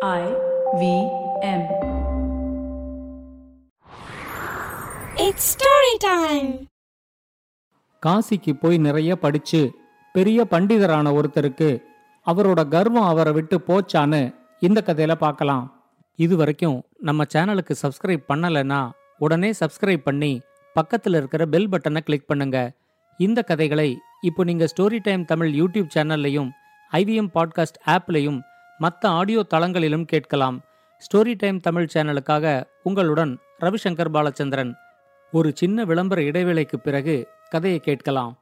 I V M. It's story time. காசிக்கு போய் நிறைய படிச்சு பெரிய பண்டிதரான ஒருத்தருக்கு அவரோட கர்வம் அவரை விட்டு போச்சான்னு இந்த கதையில பார்க்கலாம் இது வரைக்கும் நம்ம சேனலுக்கு சப்ஸ்கிரைப் பண்ணலைன்னா உடனே சப்ஸ்கிரைப் பண்ணி பக்கத்தில் இருக்கிற பெல் பட்டனை கிளிக் பண்ணுங்க இந்த கதைகளை இப்போ நீங்க ஸ்டோரி டைம் தமிழ் யூடியூப் சேனல்லையும் ஐவிஎம் பாட்காஸ்ட் ஆப்லையும் மற்ற ஆடியோ தளங்களிலும் கேட்கலாம் ஸ்டோரி டைம் தமிழ் சேனலுக்காக உங்களுடன் ரவிசங்கர் பாலச்சந்திரன் ஒரு சின்ன விளம்பர இடைவேளைக்கு பிறகு கதையை கேட்கலாம்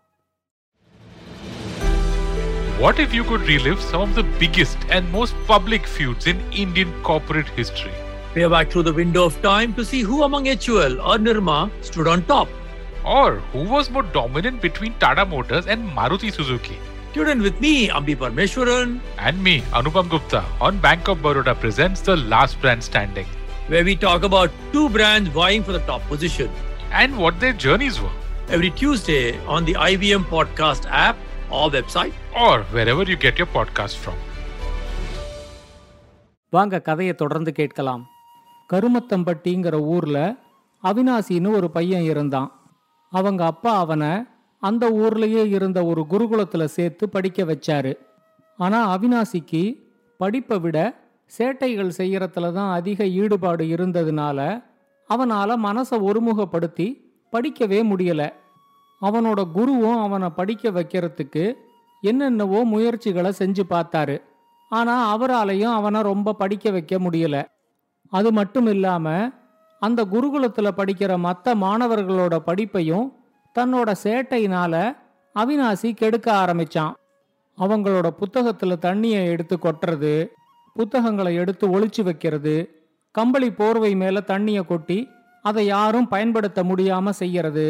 What if you could relive some of the biggest and most public feuds in Indian corporate history? Peer back through the window of time to see who among HUL or Nirma stood on top. Or who was more dominant between Tata Motors and Maruti Suzuki? Tune in with me, Ambi Parmeshwaran, And me, Anupam Gupta, on Bank of Baroda presents The Last Brand Standing where we talk about two brands vying for the top position. and what their journeys were, Every Tuesday on the IVM Podcast app or website. or wherever you get your podcast from. வாங்க கதையை தொடர்ந்து கேட்கலாம் கருமத்தம்பட்டிங்கிற ஊர்ல அவினாசின்னு ஒரு பையன் இருந்தான் அவங்க அப்பா அவனை அந்த ஊர்லயே இருந்த ஒரு குருகுலத்துல சேர்த்து படிக்க வச்சாரு. ஆனா அவினாசிக்கு படிப்பை விட சேட்டைகள் செய்யறதுல தான் அதிக ஈடுபாடு இருந்ததுனால அவனால மனசை ஒருமுகப்படுத்தி படிக்கவே முடியல. அவனோட குருவும் அவனை படிக்க வைக்கிறதுக்கு என்னென்னவோ முயற்சிகளை செஞ்சு பார்த்தாரு. ஆனா அவராலையும் அவனை ரொம்ப படிக்க வைக்க முடியல. அது மட்டும் இல்லாம அந்த குருகுலத்துல படிக்கிற மற்ற மாணவர்களோட படிப்பையும் தன்னோட சேட்டையினால அவினாசி கெடுக்க ஆரம்பிச்சான். அவங்களோட புத்தகத்துல தண்ணியை எடுத்து கொட்டுறது புத்தகங்களை எடுத்து ஒளிச்சு வைக்கிறது கம்பளி போர்வை மேல தண்ணியை கொட்டி அதை யாரும் பயன்படுத்த முடியாம செய்யறது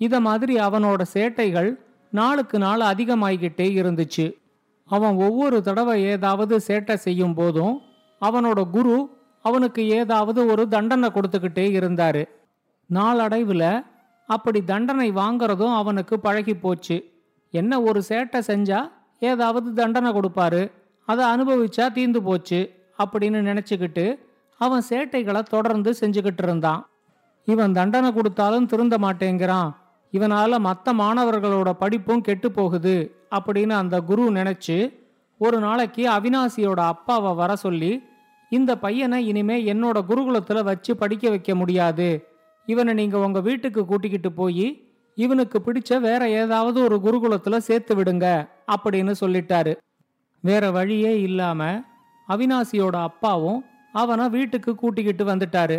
இத மாதிரி அவனோட சேட்டைகள் நாளுக்கு நாள் அதிகமாகிக்கிட்டே இருந்துச்சு. அவன் ஒவ்வொரு தடவை ஏதாவது சேட்டை செய்யும் போதும் அவனோட குரு அவனுக்கு ஏதாவது ஒரு தண்டனை கொடுத்துக்கிட்டே இருந்தாரு. நாளடைவில் அப்படி தண்டனை வாங்குறதும் அவனுக்கு பழகி போச்சு. என்ன ஒரு சேட்டை செஞ்சா ஏதாவது தண்டனை கொடுப்பாரு. அதை அனுபவிச்சா தீந்து போச்சு அப்படின்னு நினச்சிக்கிட்டு அவன் சேட்டைகளை தொடர்ந்து செஞ்சுக்கிட்டு இருந்தான். இவன் தண்டனை கொடுத்தாலும் திருந்த மாட்டேங்கிறான். இவனால மற்ற மாணவர்களோட படிப்பும் கெட்டு போகுது அப்படின்னு அந்த குரு நினைச்சு ஒரு நாளைக்கு அவினாசியோட அப்பாவை வர சொல்லி இந்த பையனை இனிமே என்னோட குருகுலத்துல வச்சு படிக்க வைக்க முடியாது. இவனை நீங்க உங்க வீட்டுக்கு கூட்டிக்கிட்டு போய் இவனுக்கு பிடிச்ச வேற ஏதாவது ஒரு குருகுலத்துல சேர்த்து விடுங்க அப்படின்னு சொல்லிட்டாரு. வேற வழியே இல்லாம அவினாசியோட அப்பாவும் அவனை வீட்டுக்கு கூட்டிக்கிட்டு வந்துட்டாரு.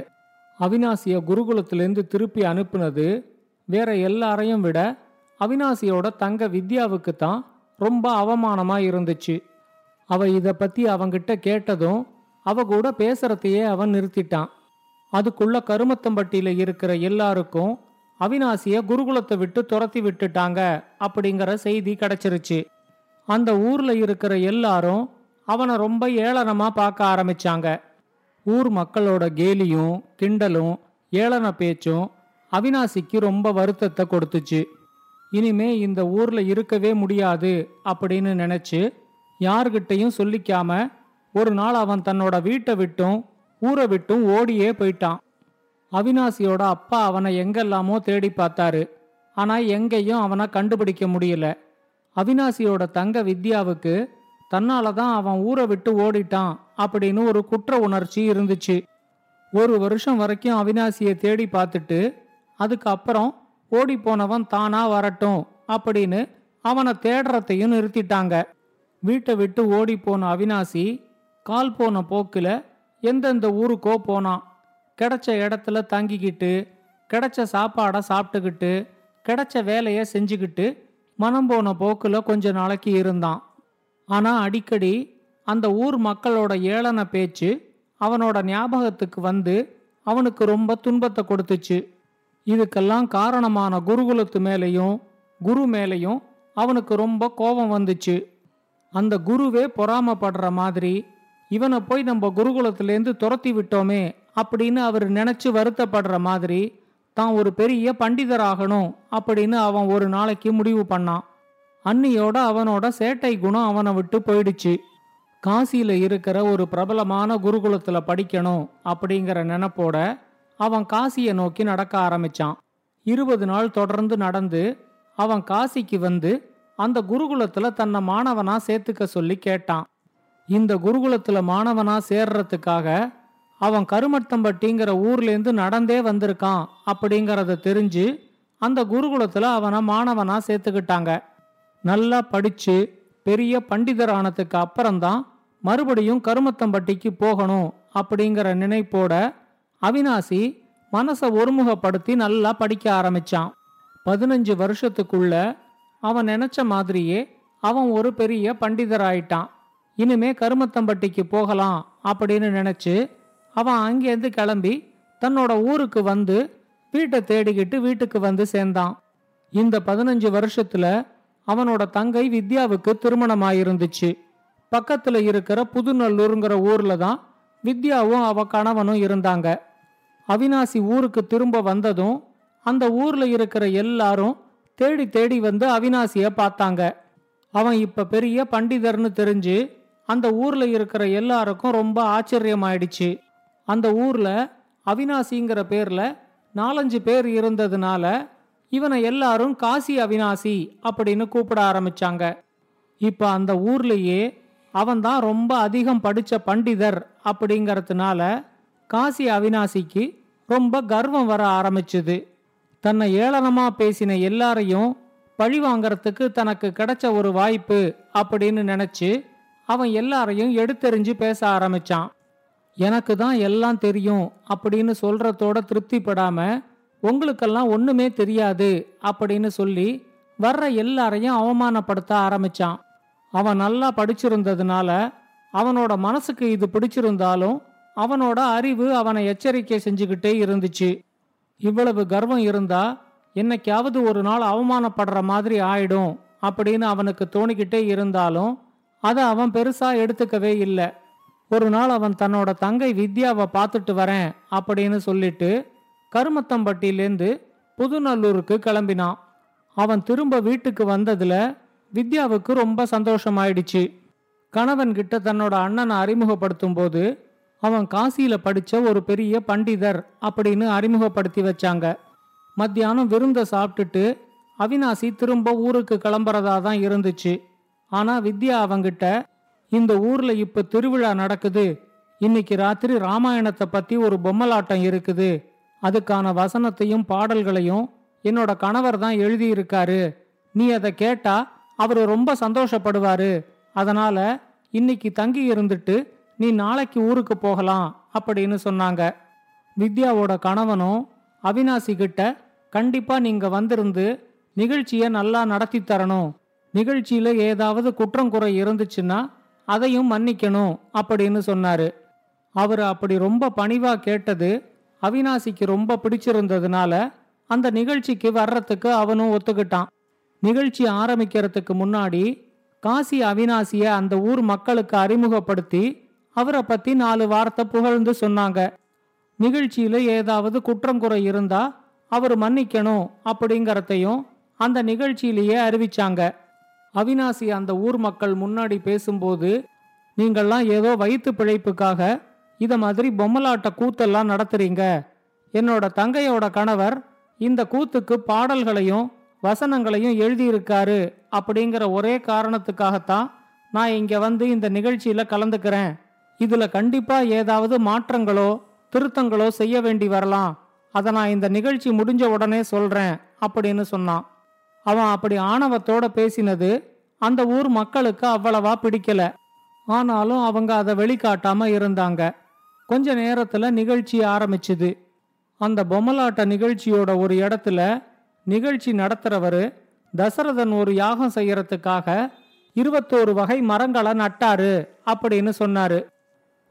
அவினாசிய குருகுலத்திலேருந்து திருப்பி அனுப்புனது வேற எல்லாரையும் விட அவினாசியோட தங்க வித்யாவுக்கு தான் ரொம்ப அவமானமா இருந்துச்சு. அவ இத பத்தி அவங்கிட்ட கேட்டதும் அவ கூட பேசுறதையே அவன் நிறுத்திட்டான். அதுக்குள்ள கருமத்தம்பட்டியில இருக்கிற எல்லாருக்கும் அவினாசிய குருகுலத்தை விட்டு துரத்தி விட்டுட்டாங்க அப்படிங்கிற செய்தி கிடைச்சிருச்சு. அந்த ஊர்ல இருக்கிற எல்லாரும் அவனை ரொம்ப ஏளனமா பார்க்க ஆரம்பிச்சாங்க. ஊர் மக்களோட கேலியும் கிண்டலும் ஏளன பேச்சும் அவினாசிக்கு ரொம்ப வருத்தத்தை கொடுத்துச்சு. இனிமே இந்த ஊர்ல இருக்கவே முடியாது அப்படின்னு நினைச்சு யார்கிட்டையும் சொல்லிக்காம ஒரு நாள் அவன் தன்னோட வீட்டை விட்டும் ஊரை விட்டும் ஓடியே போயிட்டான். அவினாசியோட அப்பா அவனை எங்கெல்லாமோ தேடி பார்த்தாரு. ஆனா எங்கேயும் அவனை கண்டுபிடிக்க முடியல. அவினாசியோட தங்க வித்யாவுக்கு தன்னால தான் அவன் ஊரை விட்டு ஓடிட்டான் அப்படின்னு ஒரு குற்ற உணர்ச்சி இருந்துச்சு. ஒரு வருஷம் வரைக்கும் அவினாசியை தேடி பார்த்துட்டு அதுக்கப்புறம் ஓடி போனவன் தானா வரட்டும் அப்படின்னு அவனை தேடுறதையும் நிறுத்திட்டாங்க. வீட்டை விட்டு ஓடி போன அவினாசி கால் போன போக்கில் எந்தெந்த ஊருக்கோ போனான். கிடைச்ச இடத்துல தங்கிக்கிட்டு கிடைச்ச சாப்பாடை சாப்பிட்டுக்கிட்டு கிடைச்ச வேலையை செஞ்சுக்கிட்டு மனம் போன போக்கில் கொஞ்ச நாளைக்கு இருந்தான். ஆனால் அடிக்கடி அந்த ஊர் மக்களோட ஏளன பேச்சு அவனோட ஞாபகத்துக்கு வந்து அவனுக்கு ரொம்ப துன்பத்தை கொடுத்துச்சு. இதுக்கெல்லாம் காரணமான குருகுலத்து மேலேயும் குரு மேலேயும் அவனுக்கு ரொம்ப கோபம் வந்துச்சு. அந்த குருவே பொறாமப்படுற மாதிரி இவனை போய் நம்ம குருகுலத்திலேருந்து துரத்தி விட்டோமே அப்படின்னு அவர் நினைச்சு வருத்தப்படுற மாதிரி தான் ஒரு பெரிய பண்டிதராகணும் அப்படின்னு அவன் ஒரு நாளைக்கு முடிவு பண்ணான். அன்னியோட அவனோட சேட்டை குணம் அவனை விட்டு போயிடுச்சு. காசியில இருக்கிற ஒரு பிரபலமான குருகுலத்துல படிக்கணும் அப்படிங்கிற நினைப்போட அவன் காசியை நோக்கி நடக்க ஆரம்பிச்சான். இருபது நாள் தொடர்ந்து நடந்து அவன் காசிக்கு வந்து அந்த குருகுலத்துல தன்னை மாணவனா சேர்த்துக்க சொல்லி கேட்டான். இந்த குருகுலத்துல மாணவனா சேர்றதுக்காக அவன் கருமத்தம்பட்டிங்கிற ஊர்லேருந்து நடந்தே வந்திருக்கான் அப்படிங்கிறத தெரிஞ்சு அந்த குருகுலத்துல அவனை மாணவனா சேர்த்துக்கிட்டாங்க. நல்லா படிச்சு பெரிய பண்டிதர் ஆனதுக்கு அப்புறம்தான் மறுபடியும் கருமத்தம்பட்டிக்கு போகணும் அப்படிங்கிற நினைப்போட அவினாசி மனசை ஒருமுகப்படுத்தி நல்லா படிக்க ஆரம்பிச்சான். பதினஞ்சு வருஷத்துக்குள்ள அவன் நினைச்ச மாதிரியே அவன் ஒரு பெரிய பண்டிதர் ஆயிட்டான் இனிமே கருமத்தம்பட்டிக்கு போகலாம் அப்படின்னு நினைச்சு அவன் அங்கேருந்து கிளம்பி தன்னோட ஊருக்கு வந்து வீட்டை தேடிக்கிட்டு வீட்டுக்கு வந்து சேர்ந்தான். இந்த பதினஞ்சு வருஷத்துல அவனோட தங்கை வித்யாவுக்கு திருமணமாயிருந்துச்சு. பக்கத்துல இருக்கிற புதுநல்லூருங்கிற ஊர்ல தான் வித்யாவும் அவ கணவனும் இருந்தாங்க. அவினாசி ஊருக்கு திரும்ப வந்ததும் அந்த ஊர்ல இருக்கிற எல்லாரும் தேடி தேடி வந்து அவினாசிய பார்த்தாங்க. அவன் இப்ப பெரிய பண்டிதர்னு தெரிஞ்சு அந்த ஊர்ல இருக்கிற எல்லாருக்கும் ரொம்ப ஆச்சரியமாயிடுச்சு. அந்த ஊர்ல அவினாசிங்கிற பேர்ல நாலஞ்சு பேர் இருந்ததுனால இவனை எல்லாரும் காசி அவினாசி அப்படின்னு கூப்பிட ஆரம்பிச்சாங்க. இப்போ அந்த ஊர்லேயே அவன்தான் ரொம்ப அதிகம் படித்த பண்டிதர் அப்படிங்கிறதுனால காசி அவினாசிக்கு ரொம்ப கர்வம் வர ஆரம்பிச்சுது. தன்னை ஏளனமாக பேசின எல்லாரையும் பழி வாங்கறதுக்கு தனக்கு கிடைச்ச ஒரு வாய்ப்பு அப்படின்னு நினச்சி அவன் எல்லாரையும் எடுத்தெறிஞ்சு பேச ஆரம்பிச்சான். எனக்கு தான் எல்லாம் தெரியும் அப்படின்னு சொல்றதோட திருப்திப்படாம உங்களுக்கெல்லாம் ஒண்ணுமே தெரியாது அப்படின்னு சொல்லி வர்ற எல்லாரையும் அவமானப்படுத்த ஆரம்பிச்சான். அவன் நல்லா படிச்சிருந்ததுனால அவனோட மனசுக்கு இது பிடிச்சிருந்தாலும் அவனோட அறிவு அவனை எச்சரிக்கை செஞ்சுக்கிட்டே இருந்துச்சு. இவ்வளவு கர்வம் இருந்தா என்னைக்காவது ஒரு நாள் அவமானப்படுற மாதிரி ஆயிடும் அப்படின்னு அவனுக்கு தோணிக்கிட்டே இருந்தாலும் அதை அவன் பெருசா எடுத்துக்கவே இல்லை. ஒரு நாள் அவன் தன்னோட தங்கை வித்யாவை பார்த்துட்டு வரேன் அப்படின்னு சொல்லிட்டு கருமத்தம்பட்டியிலேருந்து புதுநல்லூருக்கு கிளம்பினான். அவன் திரும்ப வீட்டுக்கு வந்ததுல வித்யாவுக்கு ரொம்ப சந்தோஷமாயிடுச்சு. கணவன் கிட்ட தன்னோட அண்ணனை அறிமுகப்படுத்தும் போது அவன் காசியில படிச்ச ஒரு பெரிய பண்டிதர் அப்படின்னு அறிமுகப்படுத்தி வச்சாங்க. மத்தியானம் விருந்த சாப்பிட்டுட்டு அவினாசி திரும்ப ஊருக்கு கிளம்புறதா தான் இருந்துச்சு. ஆனா வித்யா அவங்கிட்ட இந்த ஊர்ல இப்ப திருவிழா நடக்குது. இன்னைக்கு ராத்திரி ராமாயணத்தை பத்தி ஒரு பொம்மலாட்டம் இருக்குது. அதுக்கான வசனத்தையும் பாடல்களையும் என்னோட கணவர் தான் எழுதியிருக்காரு. நீ அதை கேட்டா அவர் ரொம்ப சந்தோஷப்படுவாரு. அதனால இன்னைக்கு தங்கி இருந்துட்டு நீ நாளைக்கு ஊருக்கு போகலாம் அப்படின்னு சொன்னாங்க. வித்யாவோட கணவனும் அவினாசி கிட்ட கண்டிப்பா நீங்க வந்திருந்து நிகழ்ச்சியை நல்லா நடத்தி தரணும். நிகழ்ச்சியில ஏதாவது குற்றம் குறை இருந்துச்சுன்னா அதையும் மன்னிக்கணும் அப்படின்னு சொன்னாரு. அவர் அப்படி ரொம்ப பணிவா கேட்டது அவினாசிக்கு ரொம்ப பிடிச்சிருந்ததுனால அந்த நிகழ்ச்சிக்கு வர்றதுக்கு அவனும் ஒத்துக்கிட்டான். நிகழ்ச்சி ஆரம்பிக்கிறதுக்கு முன்னாடி காசி அவினாசிய அந்த ஊர் மக்களுக்கு அறிமுகப்படுத்தி அவரை பத்தி நாலு வார்த்தை புகழ்ந்து சொன்னாங்க. நிகழ்ச்சியில ஏதாவது குற்றம் குறை இருந்தா அவர் மன்னிக்கணும் அப்படிங்கறதையும் அந்த நிகழ்ச்சியிலேயே அறிவிச்சாங்க. அவினாசி அந்த ஊர் மக்கள் முன்னாடி பேசும்போது நீங்கள்லாம் ஏதோ வயிற்று பிழைப்புக்காக இத மாதிரி பொம்மலாட்ட கூத்தெல்லாம் நடத்துறீங்க. என்னோட தங்கையோட கணவர் இந்த கூத்துக்கு பாடல்களையும் வசனங்களையும் எழுதியிருக்காரு அப்படிங்கிற ஒரே காரணத்துக்காகத்தான் நான் இங்க வந்து இந்த நிகழ்ச்சியில கலந்துக்கிறேன். இதுல கண்டிப்பா ஏதாவது மாற்றங்களோ திருத்தங்களோ செய்ய வேண்டி வரலாம். அதை நான் இந்த நிகழ்ச்சி முடிஞ்ச உடனே சொல்றேன் அப்படின்னு சொன்னான். அவன் அப்படி ஆணவத்தோட பேசினது அந்த ஊர் மக்களுக்கு அவ்வளவா பிடிக்கல. ஆனாலும் அவங்க அதை வெளிக்காட்டாம இருந்தாங்க. கொஞ்ச நேரத்துல நிகழ்ச்சி ஆரம்பிச்சுது. அந்த பொம்மலாட்ட நிகழ்ச்சியோட ஒரு இடத்துல நிகழ்ச்சி நடத்துறவரு தசரதன் ஒரு யாகம் செய்யறதுக்காக இருபத்தோரு வகை மரங்களை நட்டாரு அப்படின்னு சொன்னாரு.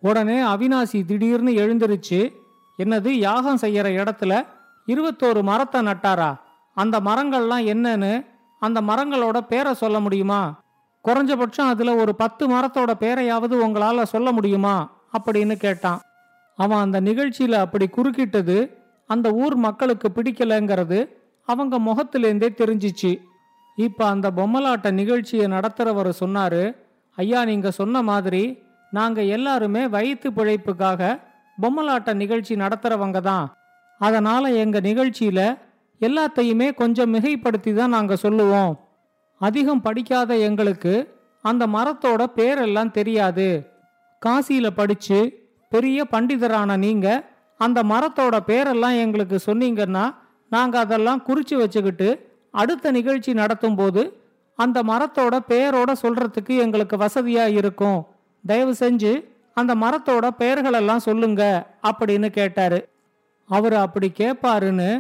உடனே அவினாசி திடீர்னு எழுந்திருச்சு என்னது யாகம் செய்யற இடத்துல இருபத்தோரு மரத்தை நட்டாரா? அந்த மரங்கள்லாம் என்னன்னு அந்த மரங்களோட பேரை சொல்ல முடியுமா? குறைஞ்சபட்சம் அதில் ஒரு பத்து மரத்தோட பேரையாவது உங்களால் சொல்ல முடியுமா? அப்படின்னு கேட்டான். அவன் அந்த நிகழ்ச்சியில் அப்படி குறுக்கிட்டது அந்த ஊர் மக்களுக்கு பிடிக்கலைங்கிறது அவங்க முகத்திலேருந்தே தெரிஞ்சிச்சு. இப்போ அந்த பொம்மலாட்ட நிகழ்ச்சியை நடத்துகிறவர் சொன்னாரு ஐயா நீங்கள் சொன்ன மாதிரி நாங்கள் எல்லாருமே வயிற்று பிழைப்புக்காக பொம்மலாட்ட நிகழ்ச்சி நடத்துகிறவங்க தான். அதனால் எங்கள் நிகழ்ச்சியில் எல்லாத்தையுமே கொஞ்சம் மிகைப்படுத்தி தான் நாங்கள் சொல்லுவோம். அதிகம் படிக்காத எங்களுக்கு அந்த மரத்தோட பேரெல்லாம் தெரியாது. காசியில படிச்சு பெரிய பண்டிதரான நீங்க அந்த மரத்தோட பேரெல்லாம் எங்களுக்கு சொன்னீங்கன்னா நாங்கள் அதெல்லாம் குறிச்சு வச்சுக்கிட்டு அடுத்த நிகழ்ச்சி நடத்தும் போது அந்த மரத்தோட பேரோட சொல்றதுக்கு எங்களுக்கு வசதியா இருக்கும். தயவு செஞ்சு அந்த மரத்தோட பெயர்களெல்லாம் சொல்லுங்க அப்படின்னு கேட்டாரு. அவர் அப்படி கேட்பாருன்னு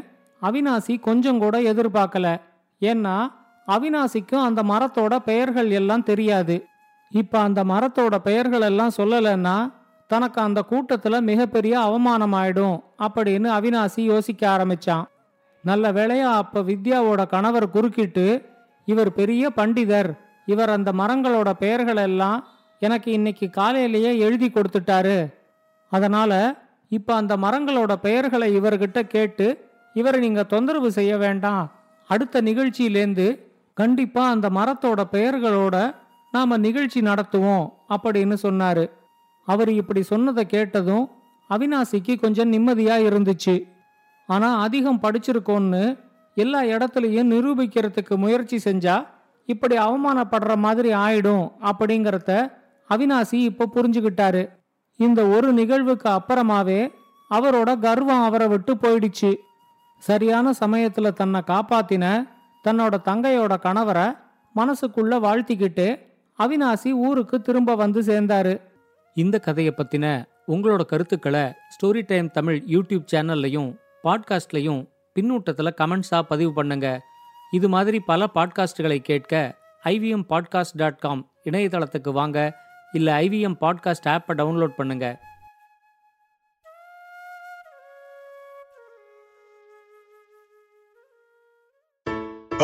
அவினாசி கொஞ்சம் கூட எதிர்பார்க்கல. ஏன்னா அவினாசிக்கும் அந்த மரத்தோட பெயர்கள் எல்லாம் தெரியாது. இப்ப அந்த மரத்தோட பெயர்கள் எல்லாம் சொல்லலைன்னா தனக்கு அந்த கூட்டத்துல மிகப்பெரிய அவமானம் ஆயிடும் அப்படின்னு அவினாசி யோசிக்க ஆரம்பிச்சான். நல்ல வேளையா அப்ப வித்யாவோட கணவர் குறுக்கிட்டு இவர் பெரிய பண்டிதர் இவர் அந்த மரங்களோட பெயர்கள் எல்லாம் எனக்கு இன்னைக்கு காலையிலேயே எழுதி கொடுத்துட்டாரு. அதனால இப்ப அந்த மரங்களோட பெயர்களை இவர்கிட்ட கேட்டு இவரை நீங்க தொந்தரவு செய்ய வேண்டாம். அடுத்த நிகழ்ச்சியிலேந்து கண்டிப்பா அந்த மரத்தோட பெயர்களோட நாம நிகழ்ச்சி நடத்துவோம் அப்படின்னு சொன்னாரு. அவர் இப்படி சொன்னதை கேட்டதும் அவினாசிக்கு கொஞ்சம் நிம்மதியா இருந்துச்சு. ஆனா அதிகம் படிச்சிருக்கோன்னு எல்லா இடத்துலையும் நிரூபிக்கிறதுக்கு முயற்சி செஞ்சா இப்படி அவமானப்படுற மாதிரி ஆயிடும் அப்படிங்கிறத அவினாசி இப்போ புரிஞ்சுக்கிட்டாரு இந்த ஒரு நிகழ்வுக்கு அப்புறமாவே அவரோட கர்வம் அவரை விட்டு போயிடுச்சு. சரியான சமயத்துல தன்னை காப்பாத்தின தன்னோட தங்கையோட கணவரை மனசுக்குள்ள வாழ்த்திக்கிட்டு அவினாசி ஊருக்கு திரும்ப வந்து சேர்ந்தாரு. இந்த கதையை பத்தின உங்களோட கருத்துக்களை ஸ்டோரி டைம் தமிழ் யூடியூப் சேனல்லையும் பாட்காஸ்ட்லையும் பின்னூட்டத்தில் கமெண்ட்ஸாக பதிவு பண்ணுங்க. இது மாதிரி பல பாட்காஸ்டுகளை கேட்க ஐவிஎம் பாட்காஸ்ட் டாட் காம் இணையதளத்துக்கு வாங்க. இல்லை ஐவிஎம் பாட்காஸ்ட் ஆப்பை டவுன்லோட் பண்ணுங்கள்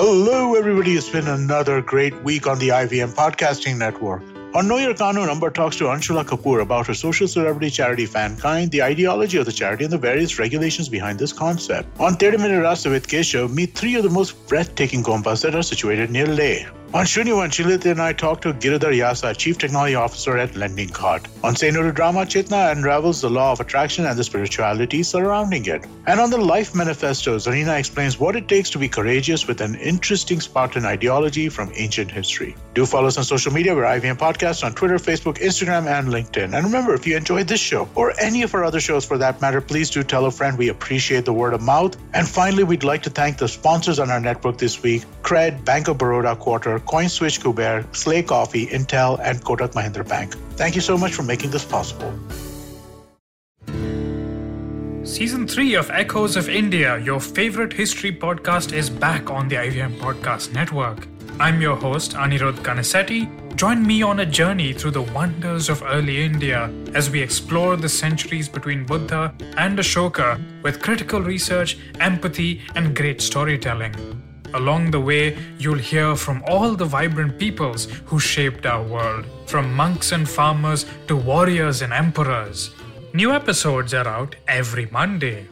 Hello, everybody. It's been another great week on the IVM Podcasting Network. On Know Your Number talks to Anshula Kapoor about her social celebrity charity Fankind, the ideology of the charity, and the various regulations behind this concept. On 30 Minute Rasta with Keshav, meet three of the most breathtaking compas that are situated near Leh. On Shunyuvan, Chilita and I talked to Giridhar Yasa, Chief Technology Officer at Lending Card. On to Drama, Chitna unravels the law of attraction and the spirituality surrounding it. And on the Life Manifesto, Zarina explains what it takes to be courageous with an interesting Spartan ideology from ancient history. Do follow us on social media. We're IVM Podcast on Twitter, Facebook, Instagram, and LinkedIn. And remember, if you enjoyed this show or any of our other shows for that matter, please do tell a friend. We appreciate the word of mouth. And finally, we'd like to thank the sponsors on our network this week Cred, Bank of Baroda Quarter, CoinSwitch Kuber, Slay Coffee, Intel, and Kotak Mahindra Bank. Thank you so much for making this possible. Season 3 of Echoes of India, your favorite history podcast, is back on the IVM Podcast Network. I'm your host, Anirudh Kanasetti. Join me on a journey through the wonders of early India as we explore the centuries between Buddha and Ashoka with critical research, empathy, and great storytelling. Along the way, you'll hear from all the vibrant peoples who shaped our world, from monks and farmers to warriors and emperors. New episodes are out every Monday.